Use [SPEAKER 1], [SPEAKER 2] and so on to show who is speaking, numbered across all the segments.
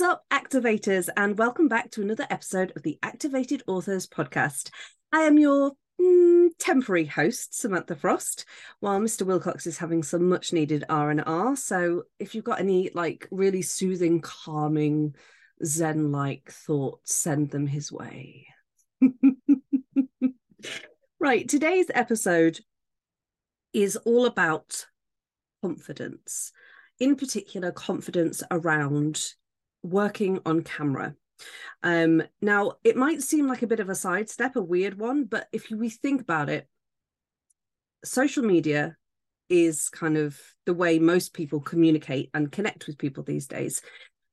[SPEAKER 1] Is up, activators, and welcome back to another episode of the Activated Authors podcast. I am your mm, temporary host, Samantha Frost, while Mr. Willcocks is having some much needed R and R. So, if you've got any like really soothing, calming, zen-like thoughts, send them his way. right, today's episode is all about confidence, in particular, confidence around working on camera. Um, now, it might seem like a bit of a sidestep, a weird one, but if we think about it, social media is kind of the way most people communicate and connect with people these days.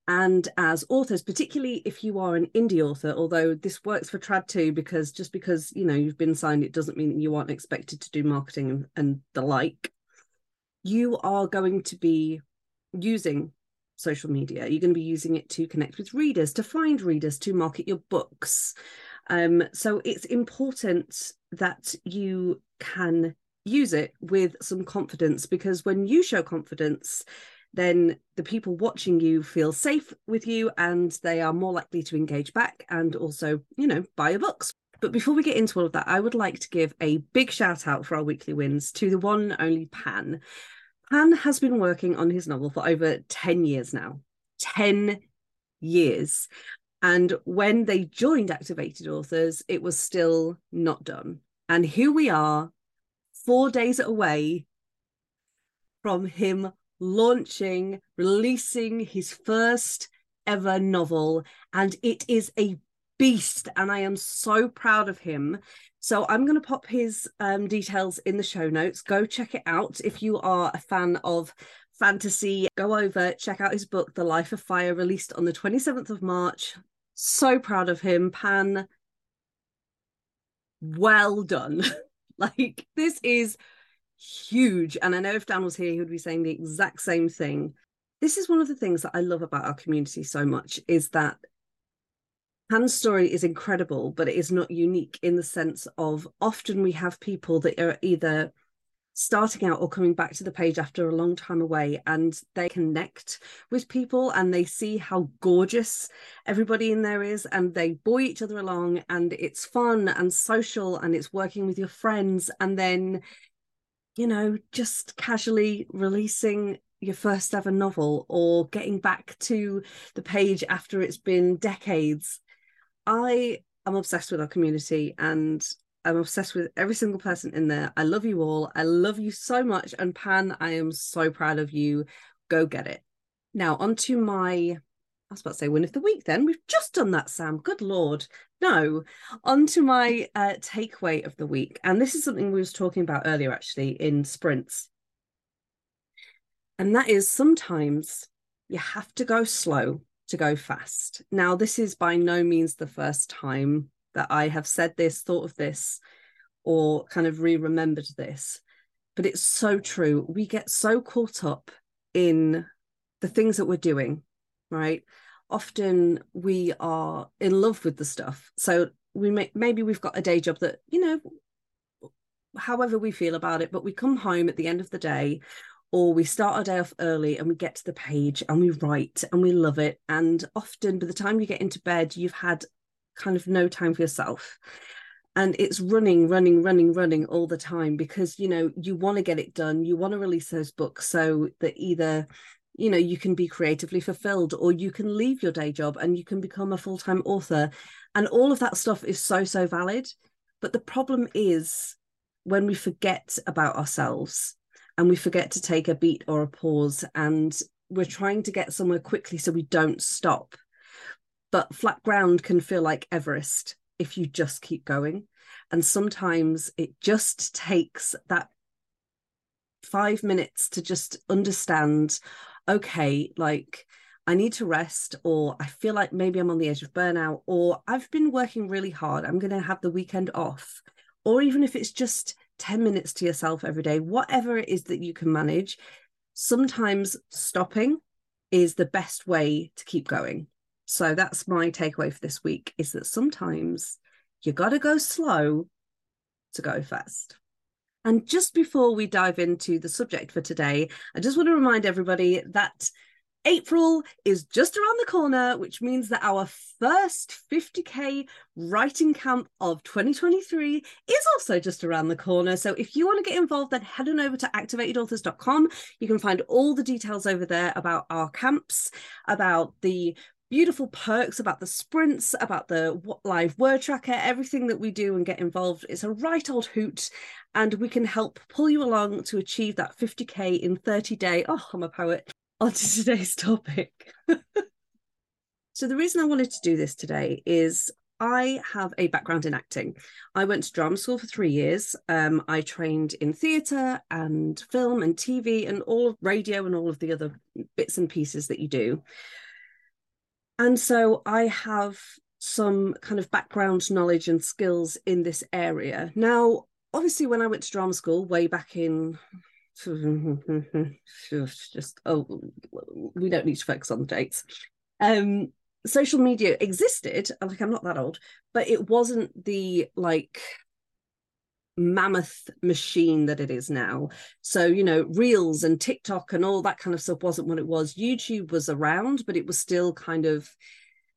[SPEAKER 1] And as authors, particularly if you are an indie author, although this works for trad too, because just because you know you've been signed, it doesn't mean that you aren't expected to do marketing and, and the like. You are going to be using social media. You're going to be using it to connect with readers, to find readers, to market your books. Um, so it's important that you can use it with some confidence because when you show confidence, then the people watching you feel safe with you and they are more likely to engage back and also, you know, buy your books. But before we get into all of that, I would like to give a big shout out for our weekly wins to the one only Pan. Pan has been working on his novel for over 10 years now. 10 years. And when they joined Activated Authors, it was still not done. And here we are, four days away from him launching, releasing his first ever novel. And it is a beast. And I am so proud of him. So I'm going to pop his um, details in the show notes. Go check it out if you are a fan of fantasy. Go over, check out his book, The Life of Fire, released on the 27th of March. So proud of him, Pan. Well done. like, this is huge. And I know if Dan was here, he would be saying the exact same thing. This is one of the things that I love about our community so much is that Pan's story is incredible, but it is not unique in the sense of often we have people that are either starting out or coming back to the page after a long time away and they connect with people and they see how gorgeous everybody in there is and they buoy each other along and it's fun and social and it's working with your friends and then you know just casually releasing your first ever novel or getting back to the page after it's been decades I am obsessed with our community and I'm obsessed with every single person in there. I love you all. I love you so much. And Pan, I am so proud of you. Go get it. Now, on to my, I was about to say win of the week then. We've just done that, Sam. Good Lord. No, on to my uh, takeaway of the week. And this is something we was talking about earlier, actually, in sprints. And that is sometimes you have to go slow to go fast. Now, this is by no means the first time that I have said this, thought of this, or kind of re remembered this, but it's so true. We get so caught up in the things that we're doing, right? Often we are in love with the stuff. So we may, maybe we've got a day job that, you know, however we feel about it, but we come home at the end of the day or we start our day off early and we get to the page and we write and we love it. And often by the time you get into bed, you've had kind of no time for yourself. And it's running, running, running, running all the time because, you know, you want to get it done. You want to release those books so that either, you know, you can be creatively fulfilled or you can leave your day job and you can become a full time author. And all of that stuff is so, so valid. But the problem is when we forget about ourselves and we forget to take a beat or a pause and we're trying to get somewhere quickly so we don't stop but flat ground can feel like everest if you just keep going and sometimes it just takes that five minutes to just understand okay, like I need to rest, or I feel like maybe I'm on the edge of burnout, or I've been working really hard. I'm going to have the weekend off. Or even if it's just 10 minutes to yourself every day, whatever it is that you can manage, sometimes stopping is the best way to keep going. So that's my takeaway for this week is that sometimes you got to go slow to go fast. And just before we dive into the subject for today, I just want to remind everybody that April is just around the corner, which means that our first 50k writing camp of 2023 is also just around the corner. So if you want to get involved, then head on over to activatedauthors.com. You can find all the details over there about our camps, about the beautiful perks about the sprints, about the live word tracker, everything that we do and get involved. It's a right old hoot, and we can help pull you along to achieve that 50k in 30 day. Oh, I'm a poet. On to today's topic. so the reason I wanted to do this today is I have a background in acting. I went to drama school for three years. Um, I trained in theatre and film and TV and all of radio and all of the other bits and pieces that you do. And so I have some kind of background knowledge and skills in this area. Now, obviously, when I went to drama school way back in just oh we don't need to focus on the dates um social media existed like i'm not that old but it wasn't the like mammoth machine that it is now. So, you know, Reels and TikTok and all that kind of stuff wasn't what it was. YouTube was around, but it was still kind of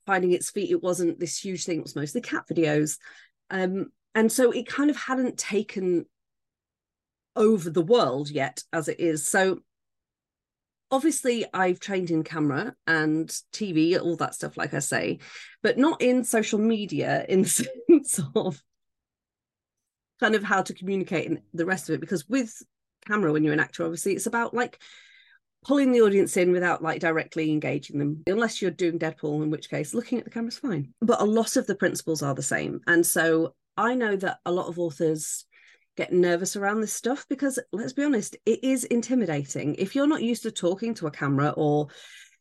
[SPEAKER 1] finding its feet. It wasn't this huge thing, it was mostly cat videos. Um, and so it kind of hadn't taken over the world yet as it is. So obviously I've trained in camera and TV, all that stuff, like I say, but not in social media in the sense of kind of how to communicate and the rest of it because with camera when you're an actor obviously it's about like pulling the audience in without like directly engaging them unless you're doing deadpool in which case looking at the camera is fine but a lot of the principles are the same and so i know that a lot of authors get nervous around this stuff because let's be honest it is intimidating if you're not used to talking to a camera or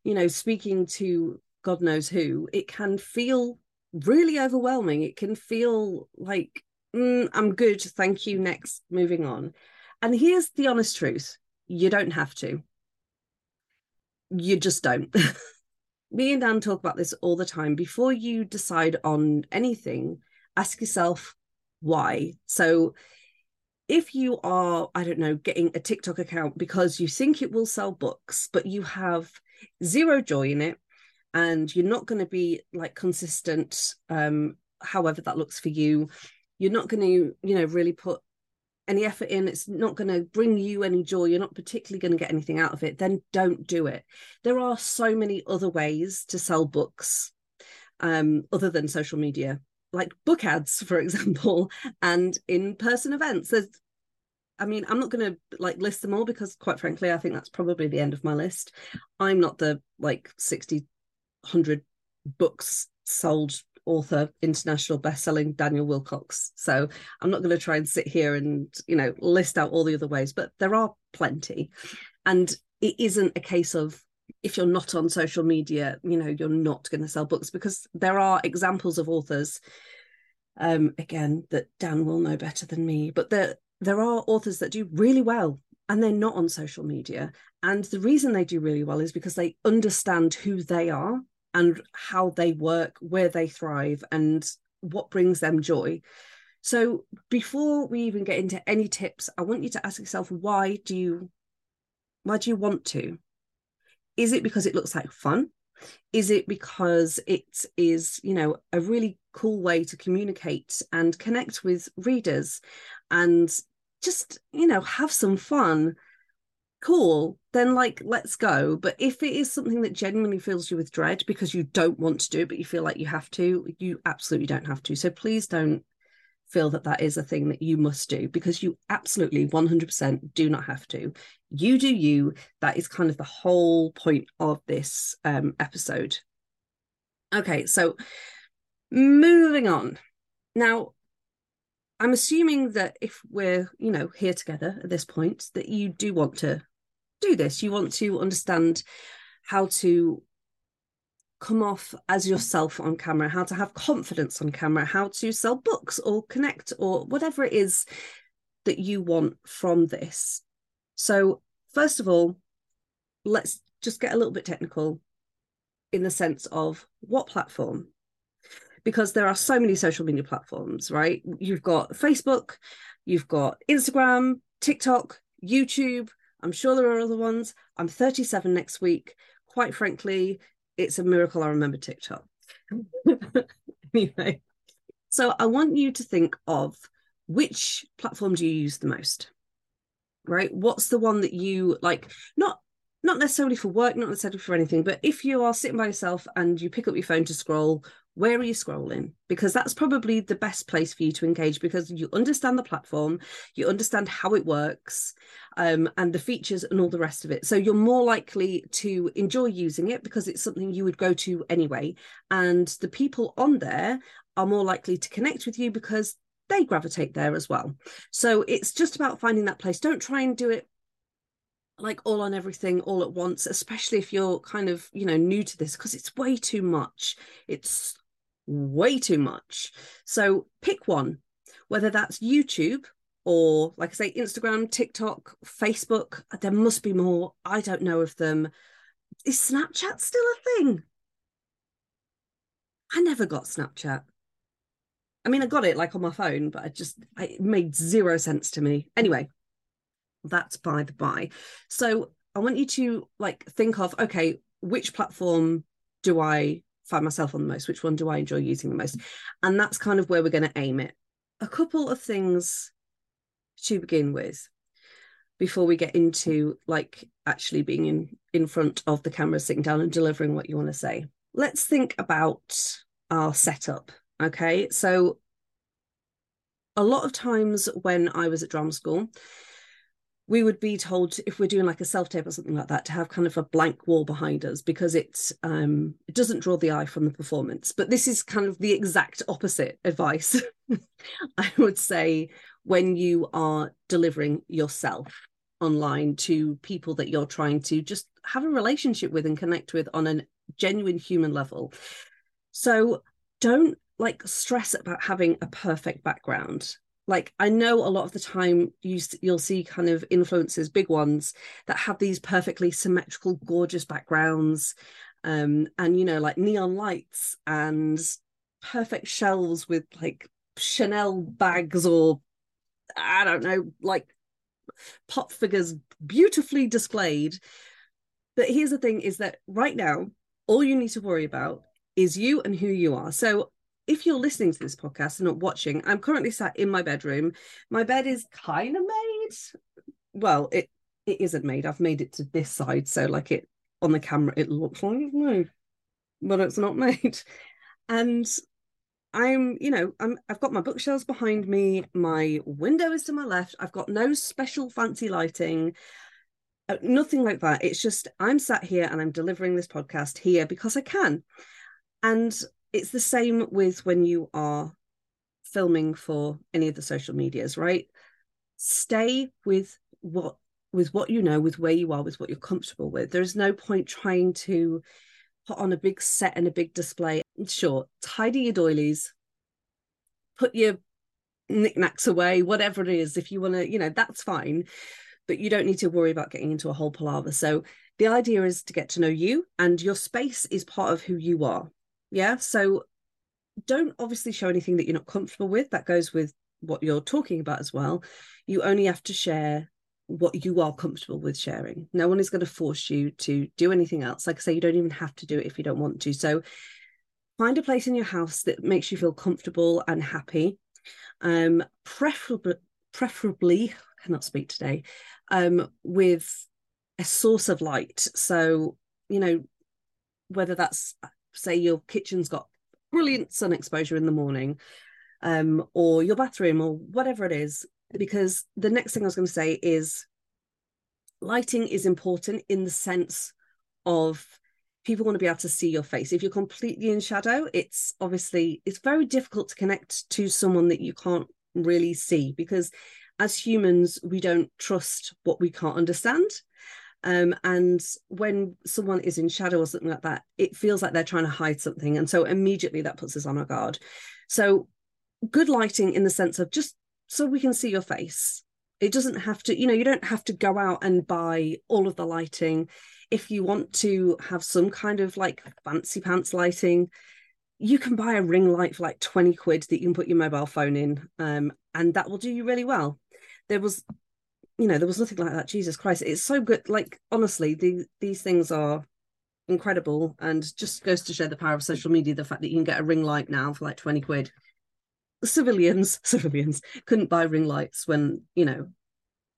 [SPEAKER 1] you know speaking to god knows who it can feel really overwhelming it can feel like mm, I'm good, thank you, next, moving on. And here's the honest truth you don't have to. You just don't. Me and Dan talk about this all the time. Before you decide on anything, ask yourself why. So, if you are, I don't know, getting a TikTok account because you think it will sell books, but you have zero joy in it and you're not going to be like consistent, um, however that looks for you, you're not going to you know really put any effort in it's not going to bring you any joy you're not particularly going to get anything out of it then don't do it. There are so many other ways to sell books um, other than social media like book ads for example and in-person events there's I mean, I'm not going to like list them all because, quite frankly, I think that's probably the end of my list. I'm not the like 60, 100 books sold author, international best-selling Daniel Willcocks. So I'm not going to try and sit here and you know list out all the other ways, but there are plenty, and it isn't a case of if you're not on social media, you know you're not going to sell books because there are examples of authors. Um, again, that Dan will know better than me, but there there are authors that do really well and they're not on social media. And the reason they do really well is because they understand who they are and how they work, where they thrive, and what brings them joy. So before we even get into any tips, I want you to ask yourself why do you why do you want to? Is it because it looks like fun? Is it because it is, you know, a really cool way to communicate and connect with readers and just, you know, have some fun? Cool then like let's go. But if it is something that genuinely fills you with dread because you don't want to do it but you feel like you have to you absolutely don't have to. So please don't feel that that is a thing that you must do because you absolutely 100% do not have to. You do you. That is kind of the whole point of this um, episode. Okay so moving on. Now I'm assuming that if we're, you know, here together at this point, that you do want to do this. You want to understand how to come off as yourself on camera, how to have confidence on camera, how to sell books or connect or whatever it is that you want from this. So, first of all, let's just get a little bit technical in the sense of what platform because there are so many social media platforms, right? You've got Facebook, you've got Instagram, TikTok, YouTube. I'm sure there are other ones. I'm 37 next week. Quite frankly, it's a miracle I remember TikTok. Hmm. anyway, so I want you to think of which platform do you use the most? Right? What's the one that you like? Not not necessarily for work, not necessarily for anything, but if you are sitting by yourself and you pick up your phone to scroll, where are you scrolling? Because that's probably the best place for you to engage because you understand the platform, you understand how it works, um, and the features and all the rest of it. So you're more likely to enjoy using it because it's something you would go to anyway. And the people on there are more likely to connect with you because they gravitate there as well. So it's just about finding that place. Don't try and do it like all on everything all at once especially if you're kind of you know new to this because it's way too much. It's way too much. So pick one whether that's youtube or like i say instagram tiktok facebook there must be more. I don't know of them. Is snapchat still a thing? I never got snapchat. I mean i got it like on my phone but i just it made zero sense to me. Anyway that's by the by. So I want you to like think of okay, which platform do I find myself on the most? Which one do I enjoy using the most? And that's kind of where we're going to aim it. A couple of things to begin with before we get into like actually being in in front of the camera sitting down and delivering what you want to say let's think about our setup okay so a lot of times when i was at drama school we would be told if we're doing like a self tape or something like that to have kind of a blank wall behind us because it's um it doesn't draw the eye from the performance. But this is kind of the exact opposite advice i would say when you are delivering yourself online to people that you're trying to just have a relationship with and connect with on a genuine human level. So don't like stress about having a perfect background like i know a lot of the time you you'll see kind of influences big ones that have these perfectly symmetrical gorgeous backgrounds um and you know like neon lights and perfect shelves with like chanel bags or i don't know like pop figures beautifully displayed. But here's the thing is that right now all you need to worry about is you and who you are. So if you're listening to this podcast and not watching, I'm currently sat in my bedroom. My bed is kind of made. Well, it it isn't made. I've made it to this side, so like it on the camera, it looks like it's made, but it's not made. And I'm, you know, I'm I've got my bookshelves behind me. My window is to my left. I've got no special fancy lighting. Uh, nothing like that. It's just I'm sat here and I'm delivering this podcast here because I can. And it's the same with when you are filming for any of the social medias, right? Stay with what with what you know, with where you are, with what you're comfortable with. There's no point trying to put on a big set and a big display. Sure, tidy your doilies, put your knickknacks away, whatever it is. If you want to, you know, that's fine. But you don't need to worry about getting into a whole palaver. So the idea is to get to know you, and your space is part of who you are. Yeah. So don't obviously show anything that you're not comfortable with. That goes with what you're talking about as well. You only have to share what you are comfortable with sharing. No one is going to force you to do anything else. Like I say, you don't even have to do it if you don't want to. So find a place in your house that makes you feel comfortable and happy. Um, preferably, preferably, I cannot speak today, um, with a source of light. So, you know, whether that's say your kitchen's got brilliant sun exposure in the morning um, or your bathroom or whatever it is because the next thing i was going to say is lighting is important in the sense of people want to be able to see your face. If you're completely in shadow it's obviously it's very difficult to connect to someone that you can't really see because as humans we don't trust what we can't understand um, and when someone is in shadow or something like that it feels like they're trying to hide something. And so immediately that puts us on our guard. So good lighting in the sense of just so we can see your face. It doesn't have to you know you don't have to go out and buy all of the lighting. If you want to have some kind of like fancy pants lighting you can buy a ring light for like 20 quid that you can put your mobile phone in um, and that will do you really well. There was you know there was nothing like that jesus christ. It's so good. Like honestly the, these things are incredible and just goes to show the power of social media the fact that you can get a ring light now for like 20 quid. Civilians civilians couldn't buy ring lights when you know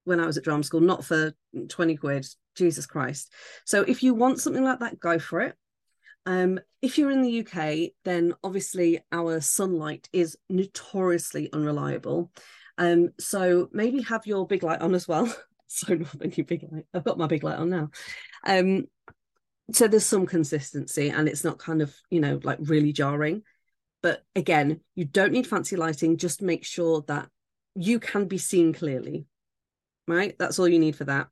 [SPEAKER 1] when i was at drama school not for 20 quid. Jesus christ. So if you want something like that go for it. Um, if you're in the uk then obviously our sunlight is notoriously unreliable um, so maybe have your big light on as well so not any big light i've got my big light on now um, so there's some consistency and it's not kind of you know like really jarring but again, you don't need fancy lighting. Just make sure that you can be seen clearly. Right? That's all you need for that.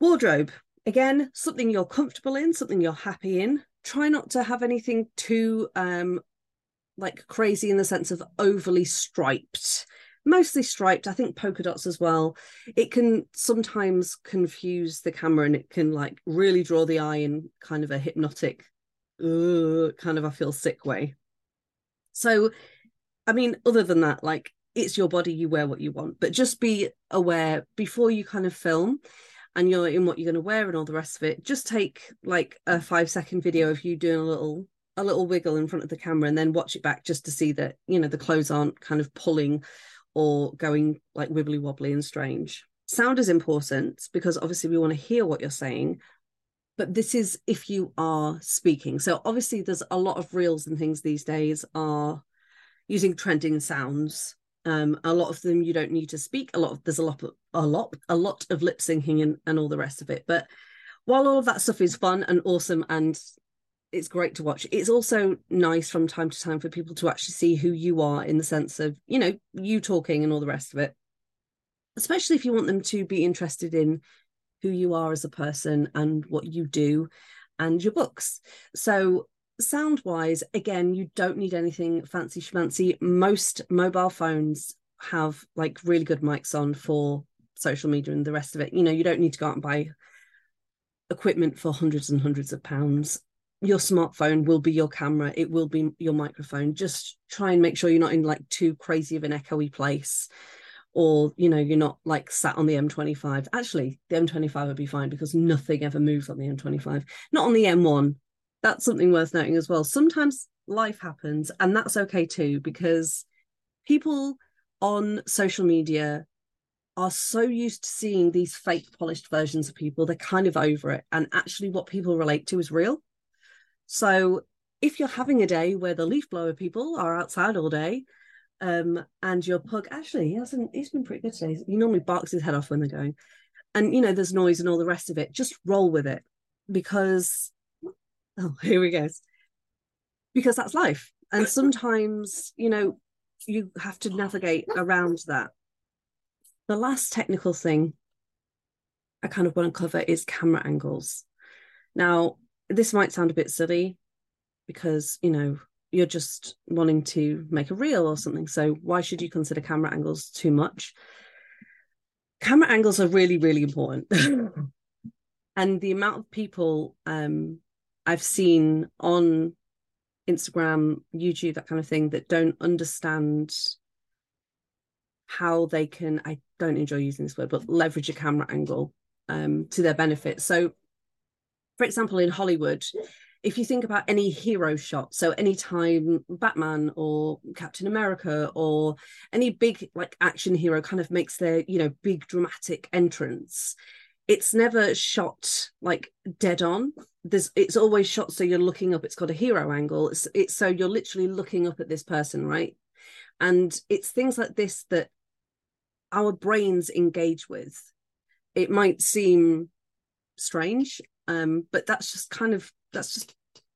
[SPEAKER 1] Wardrobe. Again, something you're comfortable in, something you're happy in. Try not to have anything too um like crazy in the sense of overly striped mostly striped i think polka dots as well it can sometimes confuse the camera and it can like really draw the eye in kind of a hypnotic kind of I feel sick way. So, I mean, other than that, like it's your body, you wear what you want, but just be aware before you kind of film and you're in what you're going to wear and all the rest of it. Just take like a five second video of you doing a little a little wiggle in front of the camera and then watch it back just to see that you know the clothes aren't kind of pulling or going like wibbly wobbly and strange. Sound is important because obviously we want to hear what you're saying, but this is if you are speaking. So obviously there's a lot of reels and things these days are using trending sounds. Um, a lot of them you don't need to speak. A lot of there's a lot of, a lot a lot of lip syncing and, and all the rest of it. But while all of that stuff is fun and awesome and it's great to watch, it's also nice from time to time for people to actually see who you are in the sense of, you know, you talking and all the rest of it. Especially if you want them to be interested in who you are as a person and what you do and your books. So sound wise, again, you don't need anything fancy schmancy. Most mobile phones have like really good mics on for social media and the rest of it. You know, you don't need to go out and buy equipment for hundreds and hundreds of pounds. Your smartphone will be your camera, it will be your microphone. Just try and make sure you're not in like too crazy of an echoey place or you know you're not like sat on the m25 actually the m25 would be fine because nothing ever moves on the m25 not on the m1 that's something worth noting as well. Sometimes life happens and that's okay too because people on social media are so used to seeing these fake polished versions of people they're kind of over it and actually what people relate to is real so if you're having a day where the leaf blower people are outside all day um, and your pug actually he hasn't he's been pretty good today. He normally barks his head off when they're going. And you know there's noise and all the rest of it. Just roll with it because oh here we go. Because that's life. And sometimes you know you have to navigate around that. The last technical thing i kind of want to cover is camera angles. Now this might sound a bit silly because you know you're just wanting to make a reel or something. So why should you consider camera angles too much? Camera angles are really, really important. and the amount of people um, I've seen on Instagram, YouTube, that kind of thing, that don't understand how they can, I don't enjoy using this word, but leverage a camera angle um, to their benefit. So, for example, in Hollywood, if you think about any hero shot, so anytime Batman or Captain America or any big like action hero kind of makes their, you know, big dramatic entrance, it's never shot like dead on. There's it's always shot so you're looking up, it's got a hero angle. It's it's so you're literally looking up at this person, right? And it's things like this that our brains engage with. It might seem strange um, but that's just kind of that's just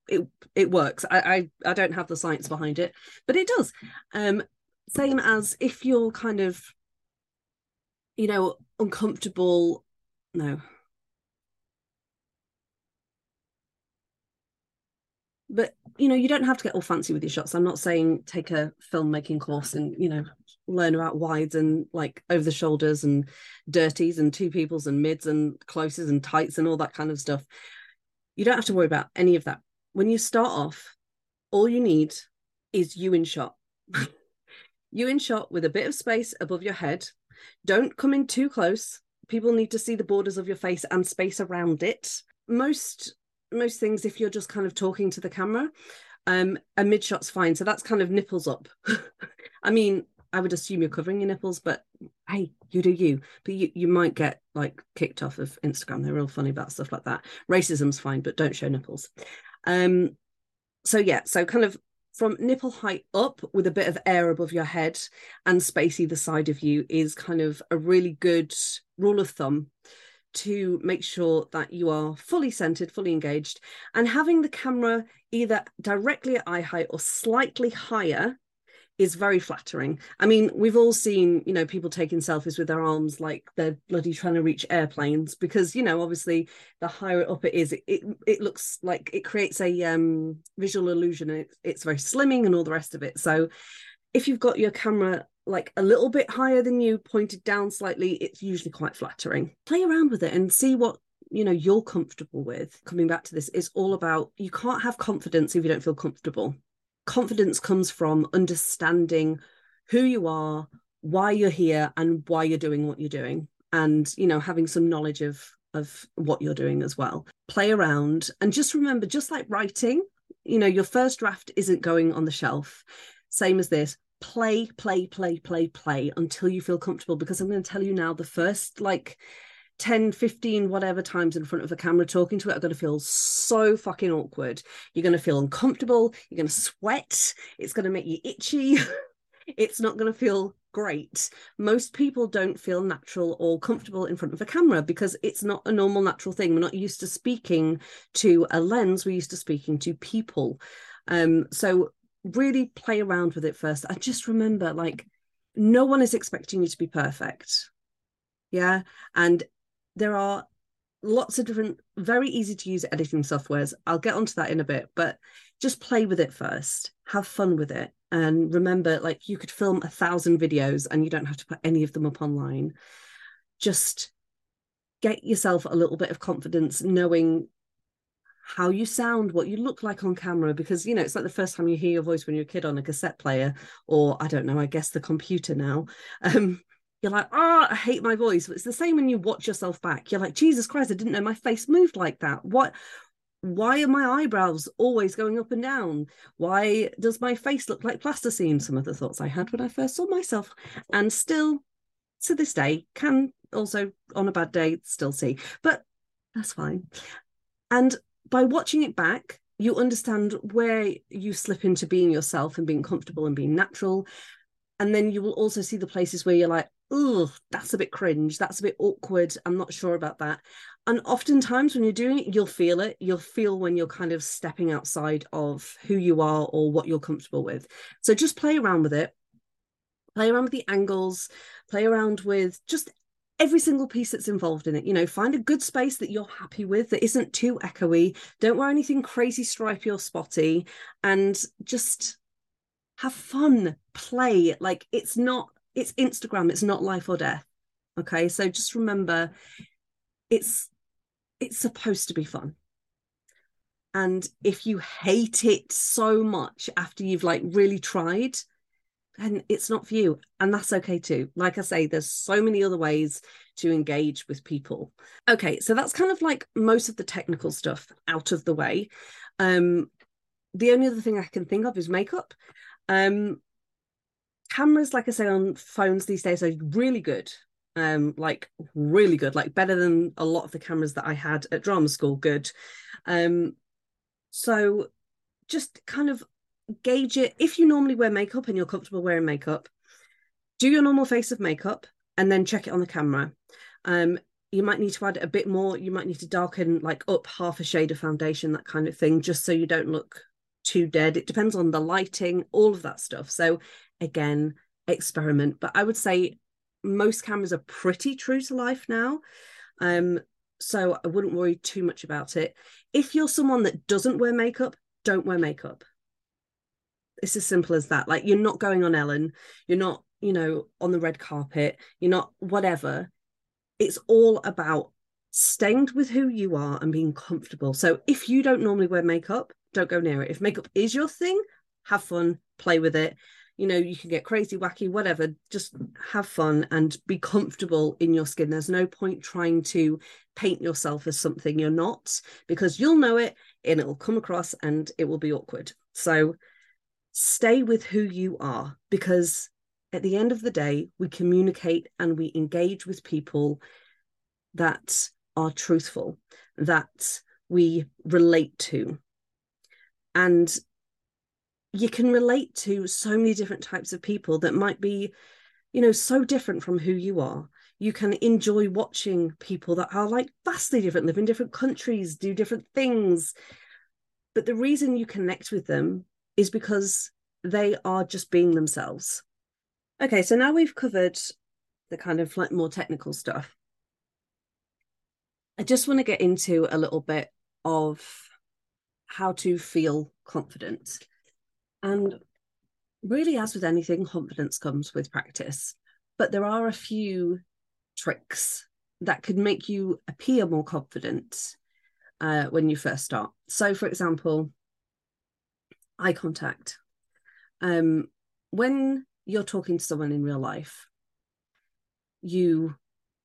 [SPEAKER 1] it it works. I, I i don't have the science behind it but it does. Um same as if you're kind of you know uncomfortable no but you know you don't have to get all fancy with your shots. I'm not saying take a filmmaking course and you know learn about wides and like over the shoulders and dirties and two peoples and mids and closes and tights and all that kind of stuff. You don't have to worry about any of that. When you start off all you need is you in shot. You in shot with a bit of space above your head. Don't come in too close. People need to see the borders of your face and space around it. Most most things if you're just kind of talking to the camera um a mid shot's fine. So that's kind of nipples up. I mean i would assume you're covering your nipples but hey you do you. But you, you might get like kicked off of instagram. They're real funny about stuff like that. Racism's fine but don't show nipples. Um so yeah so kind of from nipple height up with a bit of air above your head and space either side of you is kind of a really good rule of thumb to make sure that you are fully centered, fully engaged, and having the camera either directly at eye height or slightly higher is very flattering. I mean, we've all seen, you know, people taking selfies with their arms like they're bloody trying to reach airplanes because, you know, obviously the higher up it is, it it, it looks like it creates a um, visual illusion it, it's very slimming and all the rest of it. So if you've got your camera like a little bit higher than you, pointed down slightly, it's usually quite flattering. Play around with it and see what you know you're comfortable with. Coming back to this, it's all about you can't have confidence if you don't feel comfortable. Confidence comes from understanding who you are, why you're here, and why you're doing what you're doing, and you know having some knowledge of of what you're doing as well. Play around and just remember, just like writing, you know, your first draft isn't going on the shelf. Same as this, play, play, play, play, play until you feel comfortable. Because I'm going to tell you now, the first like 10, 15, whatever times in front of a camera talking to it are going to feel so fucking awkward. You're going to feel uncomfortable. You're going to sweat. It's going to make you itchy. it's not going to feel great. Most people don't feel natural or comfortable in front of a camera because it's not a normal, natural thing. We're not used to speaking to a lens, we're used to speaking to people. Um, so really play around with it first. I just remember like no one is expecting you to be perfect. Yeah. And there are lots of different, very easy to use editing softwares. I'll get onto that in a bit, but just play with it first, have fun with it. And remember, like you could film a thousand videos and you don't have to put any of them up online. Just get yourself a little bit of confidence knowing how you sound, what you look like on camera, because you know it's like the first time you hear your voice when you're a kid on a cassette player, or I don't know, I guess the computer now. Um, you're like, oh, I hate my voice. But it's the same when you watch yourself back. You're like, Jesus Christ, I didn't know my face moved like that. What? Why are my eyebrows always going up and down? Why does my face look like plasticine? Some of the thoughts I had when I first saw myself, and still to this day can also on a bad day still see, but that's fine. And by watching it back, you understand where you slip into being yourself and being comfortable and being natural. And then you will also see the places where you're like, oh, that's a bit cringe. That's a bit awkward. I'm not sure about that. And oftentimes when you're doing it, you'll feel it. You'll feel when you're kind of stepping outside of who you are or what you're comfortable with. So just play around with it. Play around with the angles, play around with just every single piece that's involved in it. You know, find a good space that you're happy with that isn't too echoey. Don't wear anything crazy stripy or spotty, and just have fun, play. Like it's not, it's Instagram, it's not life or death. Okay. So just remember it's it's supposed to be fun. And if you hate it so much after you've like really tried, then it's not for you. And that's okay too. Like i say there's so many other ways to engage with people. Okay so that's kind of like most of the technical stuff out of the way. Um the only other thing i can think of is makeup. Um cameras like i say on phones these days are really good. Um like really good like better than a lot of the cameras that i had at drama school good. Um so just kind of gauge it if you normally wear makeup and you're comfortable wearing makeup do your normal face of makeup and then check it on the camera um you might need to add a bit more you might need to darken like up half a shade of foundation that kind of thing just so you don't look too dead it depends on the lighting all of that stuff so again experiment. But I would say most cameras are pretty true to life now. Um, so I wouldn't worry too much about it. If you're someone that doesn't wear makeup, don't wear makeup. It's as simple as that. Like you're not going on Ellen, you're not, you know, on the red carpet, you're not whatever. It's all about staying with who you are and being comfortable. So if you don't normally wear makeup, don't go near it. If makeup is your thing, have fun, play with it. You know, you can get crazy, wacky, whatever. Just have fun and be comfortable in your skin. There's no point trying to paint yourself as something you're not because you'll know it and it will come across and it will be awkward. So stay with who you are because at the end of the day, we communicate and we engage with people that are truthful, that we relate to. And you can relate to so many different types of people that might be, you know, so different from who you are. You can enjoy watching people that are like vastly different, live in different countries, do different things. But the reason you connect with them is because they are just being themselves. Okay, so now we've covered the kind of like more technical stuff. I just want to get into a little bit of how to feel confident. And really, as with anything, confidence comes with practice. But there are a few tricks that could make you appear more confident uh, when you first start. So, for example, eye contact. Um, when you're talking to someone in real life, you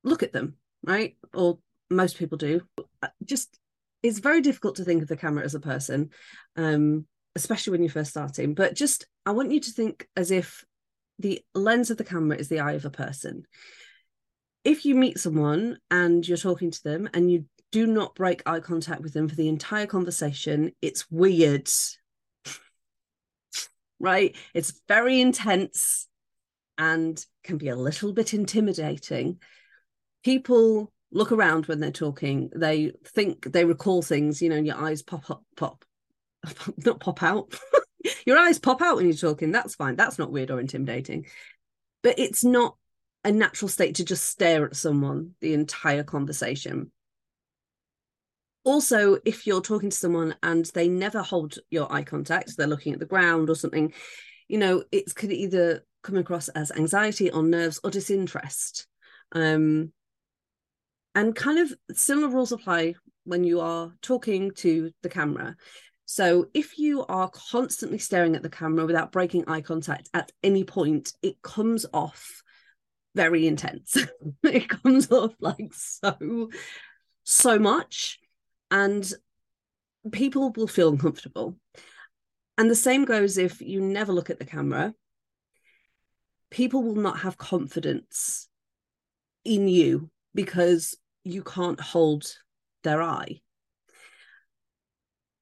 [SPEAKER 1] look at them, right? Or most people do. Uh, just it's very difficult to think of the camera as a person, um, especially when you're first starting. But just I want you to think as if the lens of the camera is the eye of a person. If you meet someone and you're talking to them and you do not break eye contact with them for the entire conversation, it's weird. Right? It's very intense and can be a little bit intimidating. People look around when they're talking. They think they recall things, you know, your eyes pop up, pop, not pop out. your eyes pop out when you're talking. That's fine. That's not weird or intimidating. But it's not a natural state to just stare at someone the entire conversation. Also, if you're talking to someone and they never hold your eye contact, they're looking at the ground or something, you know, it could either come across as anxiety or nerves or disinterest. Um, and kind of similar rules apply when you are talking to the camera. So if you are constantly staring at the camera without breaking eye contact at any point, it comes off very intense. it comes off like so, so much. And people will feel uncomfortable. And the same goes if you never look at the camera, people will not have confidence in you because you can't hold their eye.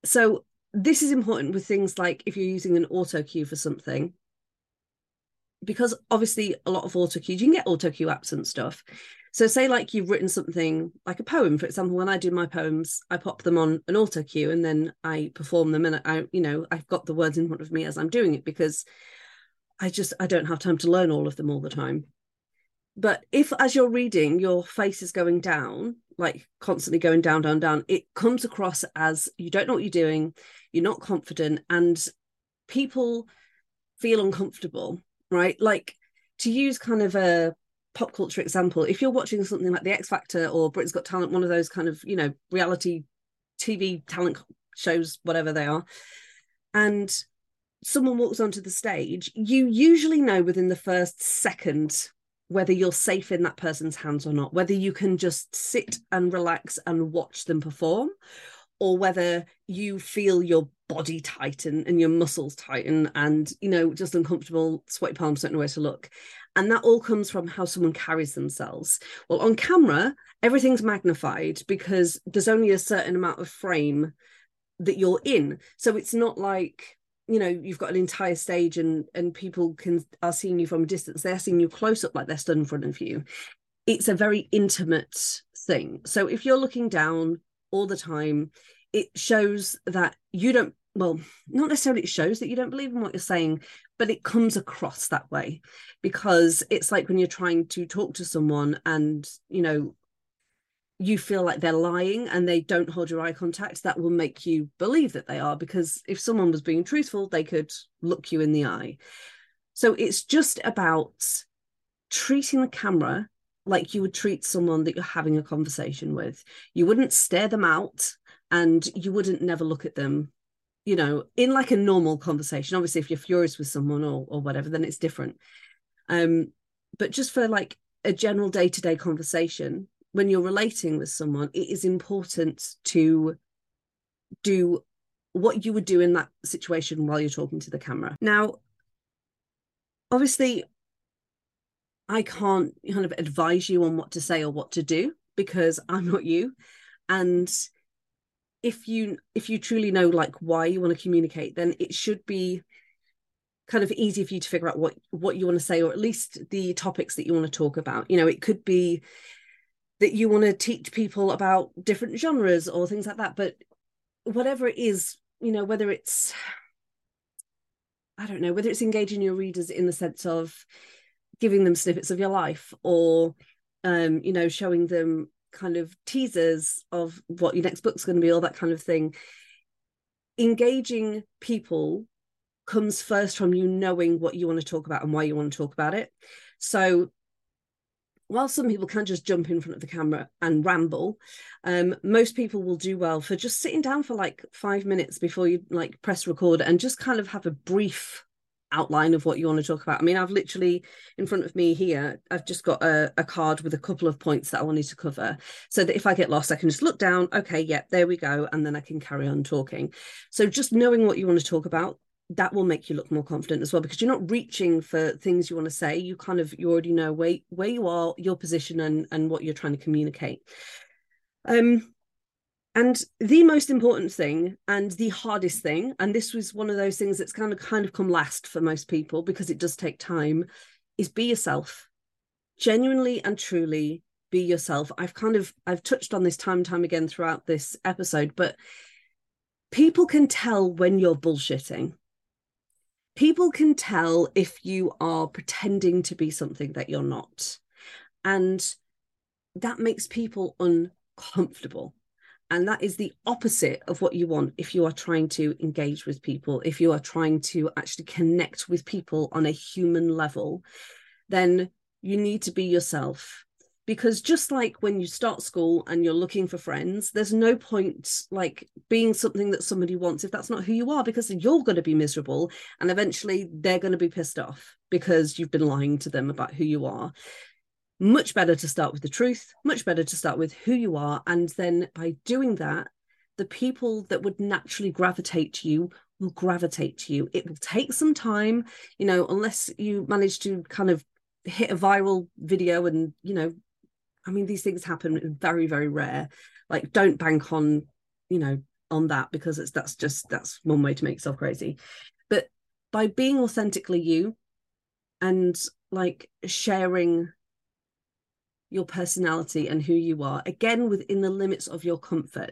[SPEAKER 1] So this is important with things like if you're using an auto cue for something, because obviously a lot of auto cues, you can get auto cue apps and stuff. So say like you've written something like a poem, for example, when I do my poems, I pop them on an auto cue and then I perform them and I, you know, I've got the words in front of me as I'm doing it because I just I don't have time to learn all of them all the time. But if as you're reading your face is going down like constantly going down down down it comes across as you don't know what you're doing you're not confident and people feel uncomfortable right? Like to use kind of a pop culture example if you're watching something like the x factor or britain's got talent one of those kind of you know reality tv talent shows whatever they are and someone walks onto the stage you usually know within the first second whether you're safe in that person's hands or not, whether you can just sit and relax and watch them perform, or whether you feel your body tighten and your muscles tighten and, you know, just uncomfortable, sweaty palms, don't know where to look. And that all comes from how someone carries themselves. Well, on camera, everything's magnified because there's only a certain amount of frame that you're in. So it's not like you know you've got an entire stage and and people can are seeing you from a distance they're seeing you close up like they're stood in front of you it's a very intimate thing so if you're looking down all the time it shows that you don't well not necessarily it shows that you don't believe in what you're saying but it comes across that way because it's like when you're trying to talk to someone and you know you feel like they're lying and they don't hold your eye contact that will make you believe that they are because if someone was being truthful they could look you in the eye. So it's just about treating the camera like you would treat someone that you're having a conversation with. You wouldn't stare them out and you wouldn't never look at them you know in like a normal conversation obviously if you're furious with someone or or whatever then it's different. Um but just for like a general day-to-day conversation when you're relating with someone it is important to do what you would do in that situation while you're talking to the camera. Now obviously i can't kind of advise you on what to say or what to do because i'm not you. And if you if you truly know like why you want to communicate then it should be kind of easy for you to figure out what what you want to say or at least the topics that you want to talk about. You know it could be that you want to teach people about different genres or things like that but whatever it is you know whether it's i don't know whether it's engaging your readers in the sense of giving them snippets of your life or um you know showing them kind of teasers of what your next book's going to be, all that kind of thing. Engaging people comes first from you knowing what you want to talk about and why you want to talk about it. So while some people can just jump in front of the camera and ramble, um, most people will do well for just sitting down for like five minutes before you like press record and just kind of have a brief outline of what you want to talk about. I mean, I've literally in front of me here, I've just got a, a, card with a couple of points that I wanted to cover so that if I get lost, I can just look down, okay, yep, there we go. And then I can carry on talking. So just knowing what you want to talk about, that will make you look more confident as well because you're not reaching for things you want to say. You kind of you already know where where you are, your position and and what you're trying to communicate. Um and the most important thing and the hardest thing, and this was one of those things that's kind of kind of come last for most people because it does take time, is be yourself. Genuinely and truly be yourself. I've kind of I've touched on this time and time again throughout this episode, but people can tell when you're bullshitting. People can tell if you are pretending to be something that you're not. And that makes people uncomfortable and that is the opposite of what you want if you are trying to engage with people. If you are trying to actually connect with people on a human level then you need to be yourself. Because just like when you start school and you're looking for friends there's no point like being something that somebody wants if that's not who you are because you're going to be miserable and eventually they're going to be pissed off because you've been lying to them about who you are much better to start with the truth, much better to start with who you are. And then by doing that, the people that would naturally gravitate to you will gravitate to you. It will take some time, you know, unless you manage to kind of hit a viral video and, you know, I mean, these things happen very, very rare. Like, don't bank on, you know, on that because it's that's just that's one way to make yourself crazy. But by being authentically you and like sharing your personality and who you are, again, within the limits of your comfort.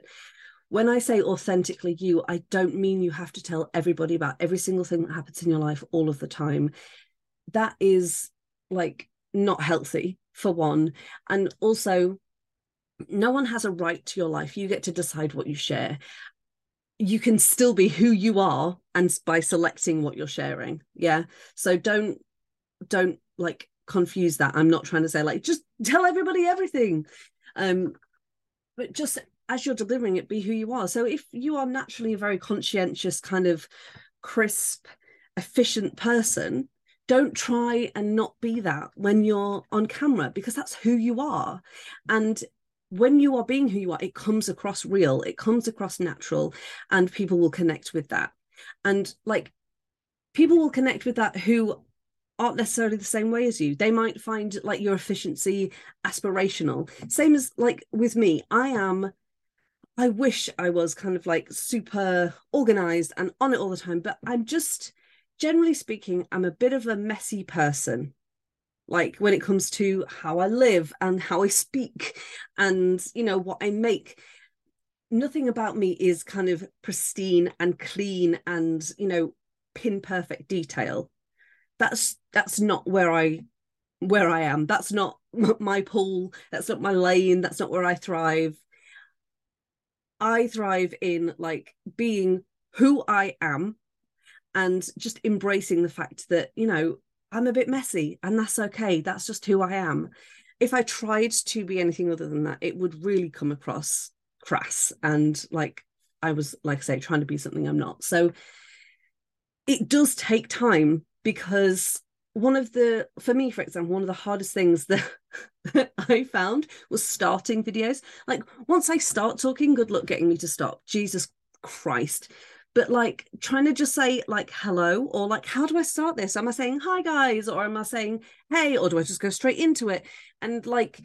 [SPEAKER 1] When I say authentically you, I don't mean you have to tell everybody about every single thing that happens in your life all of the time. That is like not healthy, for one. And also, no one has a right to your life. You get to decide what you share. You can still be who you are and by selecting what you're sharing. Yeah. So don't don't like confuse that i'm not trying to say like just tell everybody everything. Um but just as you're delivering it be who you are. So if you are naturally a very conscientious kind of crisp efficient person don't try and not be that when you're on camera because that's who you are. And when you are being who you are it comes across real it comes across natural and people will connect with that. And like people will connect with that who aren't necessarily the same way as you. They might find like your efficiency aspirational. Same as like with me, I am I wish I was kind of like super organized and on it all the time, but I'm just generally speaking, I'm a bit of a messy person. Like when it comes to how I live and how I speak and you know what I make nothing about me is kind of pristine and clean and you know pin perfect detail that's that's not where i where i am. That's not my pool. That's not my lane. That's not where i thrive. I thrive in like being who i am and just embracing the fact that you know i'm a bit messy and that's okay. That's just who i am. If i tried to be anything other than that it would really come across crass and like I was like I say trying to be something I'm not. So it does take time because one of the for me for example one of the hardest things that, I found was starting videos. Like once I start talking good luck getting me to stop. Jesus Christ. But like trying to just say like hello or like how do I start this? Am I saying hi guys or am I saying hey or do I just go straight into it? And like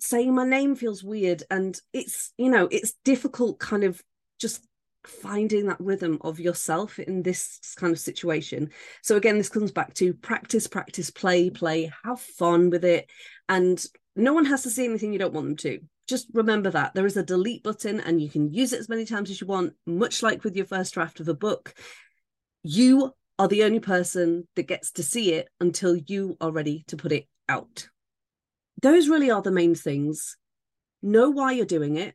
[SPEAKER 1] saying my name feels weird and it's you know it's difficult kind of just finding that rhythm of yourself in this kind of situation. So again this comes back to practice practice play play have fun with it. And no one has to see anything you don't want them to. Just remember that there is a delete button and you can use it as many times as you want much like with your first draft of a book. You are the only person that gets to see it until you are ready to put it out. Those really are the main things. Know why you're doing it.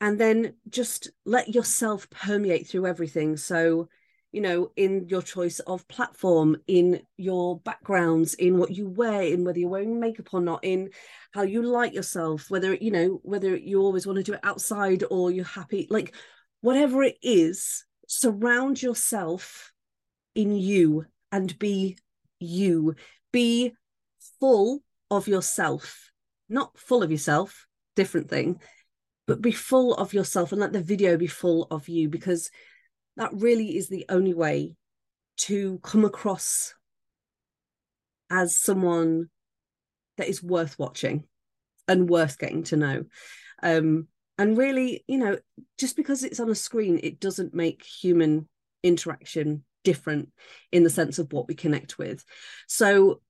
[SPEAKER 1] And then just let yourself permeate through everything. So, you know, in your choice of platform, in your backgrounds, in what you wear, in whether you're wearing makeup or not, in how you like yourself, whether, you know, whether you always want to do it outside or you're happy, like whatever it is, surround yourself in you and be you. Be full of yourself, not full of yourself, different thing, but be full of yourself and let the video be full of you because that really is the only way to come across as someone that is worth watching and worth getting to know. Um, and really, you know, just because it's on a screen, it doesn't make human interaction different in the sense of what we connect with. So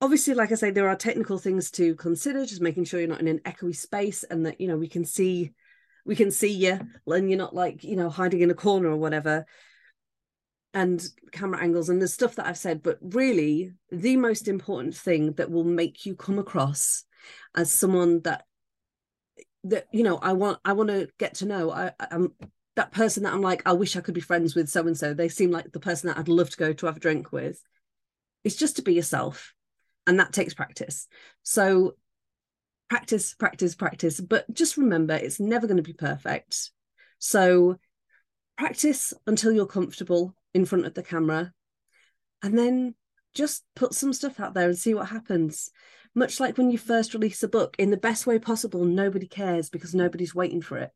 [SPEAKER 1] obviously like i say there are technical things to consider just making sure you're not in an echoey space and that you know we can see we can see you and you're not like you know hiding in a corner or whatever and camera angles and the stuff that i've said but really the most important thing that will make you come across as someone that that you know i want i want to get to know i i'm that person that i'm like i wish i could be friends with so and so. They seem like the person that i'd love to go to have a drink with. It's just to be yourself and that takes practice. So practice practice practice. But just remember it's never going to be perfect. So practice until you're comfortable in front of the camera and then just put some stuff out there and see what happens. Much like when you first release a book in the best way possible nobody cares because nobody's waiting for it.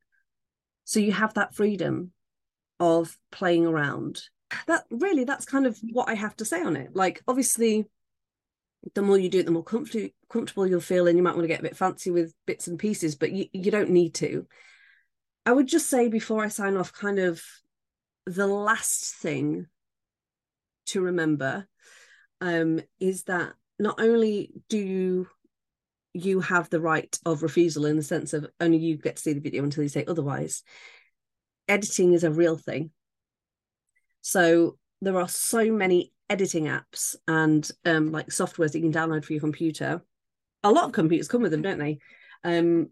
[SPEAKER 1] So you have that freedom of playing around. That really that's kind of what i have to say on it. Like obviously the more you do it, the more comfortable comfortable you'll feel, and you might want to get a bit fancy with bits and pieces, but you, you don't need to. I would just say before I sign off, kind of the last thing to remember um, is that not only do you you have the right of refusal in the sense of only you get to see the video until you say otherwise editing is a real thing so there are so many editing apps and um, like softwares that you can download for your computer. A lot of computers come with them, don't they? Um,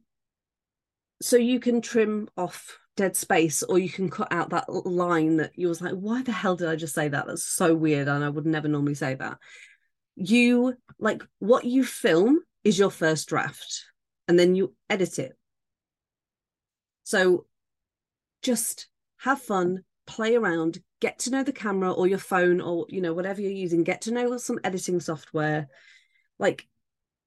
[SPEAKER 1] so you can trim off dead space or you can cut out that line that you was like, why the hell did I just say that? That's so weird. And I would never normally say that. You like what you film is your first draft and then you edit it. So just have fun, play around, get to know the camera or your phone or you know whatever you're using get to know some editing software. Like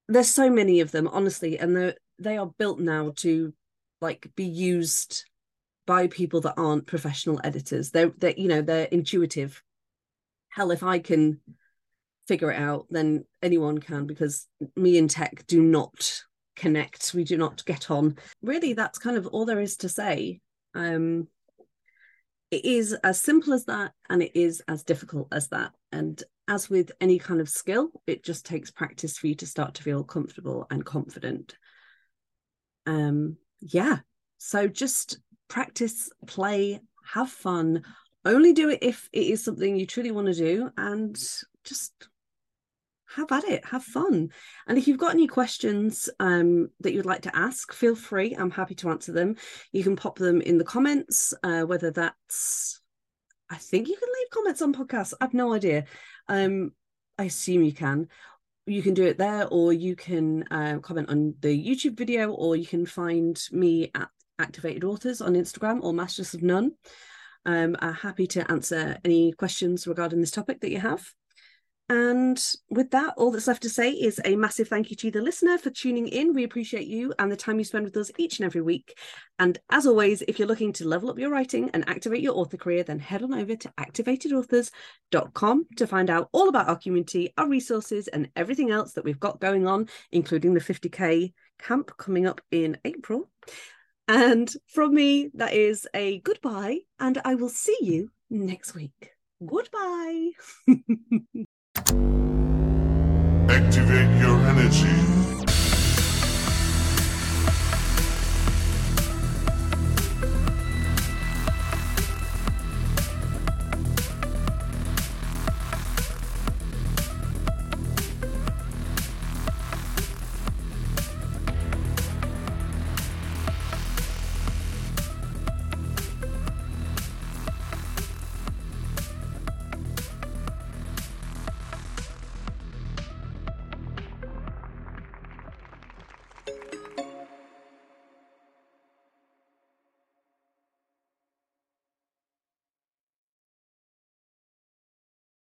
[SPEAKER 1] there's so many of them honestly and they they are built now to like be used by people that aren't professional editors. They're they you know they're intuitive. Hell if i can figure it out then anyone can because me and tech do not connect. We do not get on. Really that's kind of all there is to say. Um it is as simple as that and it is as difficult as that. And as with any kind of skill it just takes practice for you to start to feel comfortable and confident. Um yeah. So just practice, play, have fun. Only do it if it is something you truly want to do and just have at it, have fun. And if you've got any questions um, that you'd like to ask, feel free. I'm happy to answer them. You can pop them in the comments, uh, whether that's, I think you can leave comments on podcasts. I've no idea. Um, I assume you can. You can do it there, or you can uh, comment on the YouTube video, or you can find me at Activated Authors on Instagram or Mastress of None. Um, I'm happy to answer any questions regarding this topic that you have. And with that, all that's left to say is a massive thank you to the listener for tuning in. We appreciate you and the time you spend with us each and every week. And as always, if you're looking to level up your writing and activate your author career, then head on over to activatedauthors.com to find out all about our community, our resources, and everything else that we've got going on, including the 50k camp coming up in April. And from me, that is a goodbye, and I will see you next week. Goodbye.
[SPEAKER 2] Activate your energy.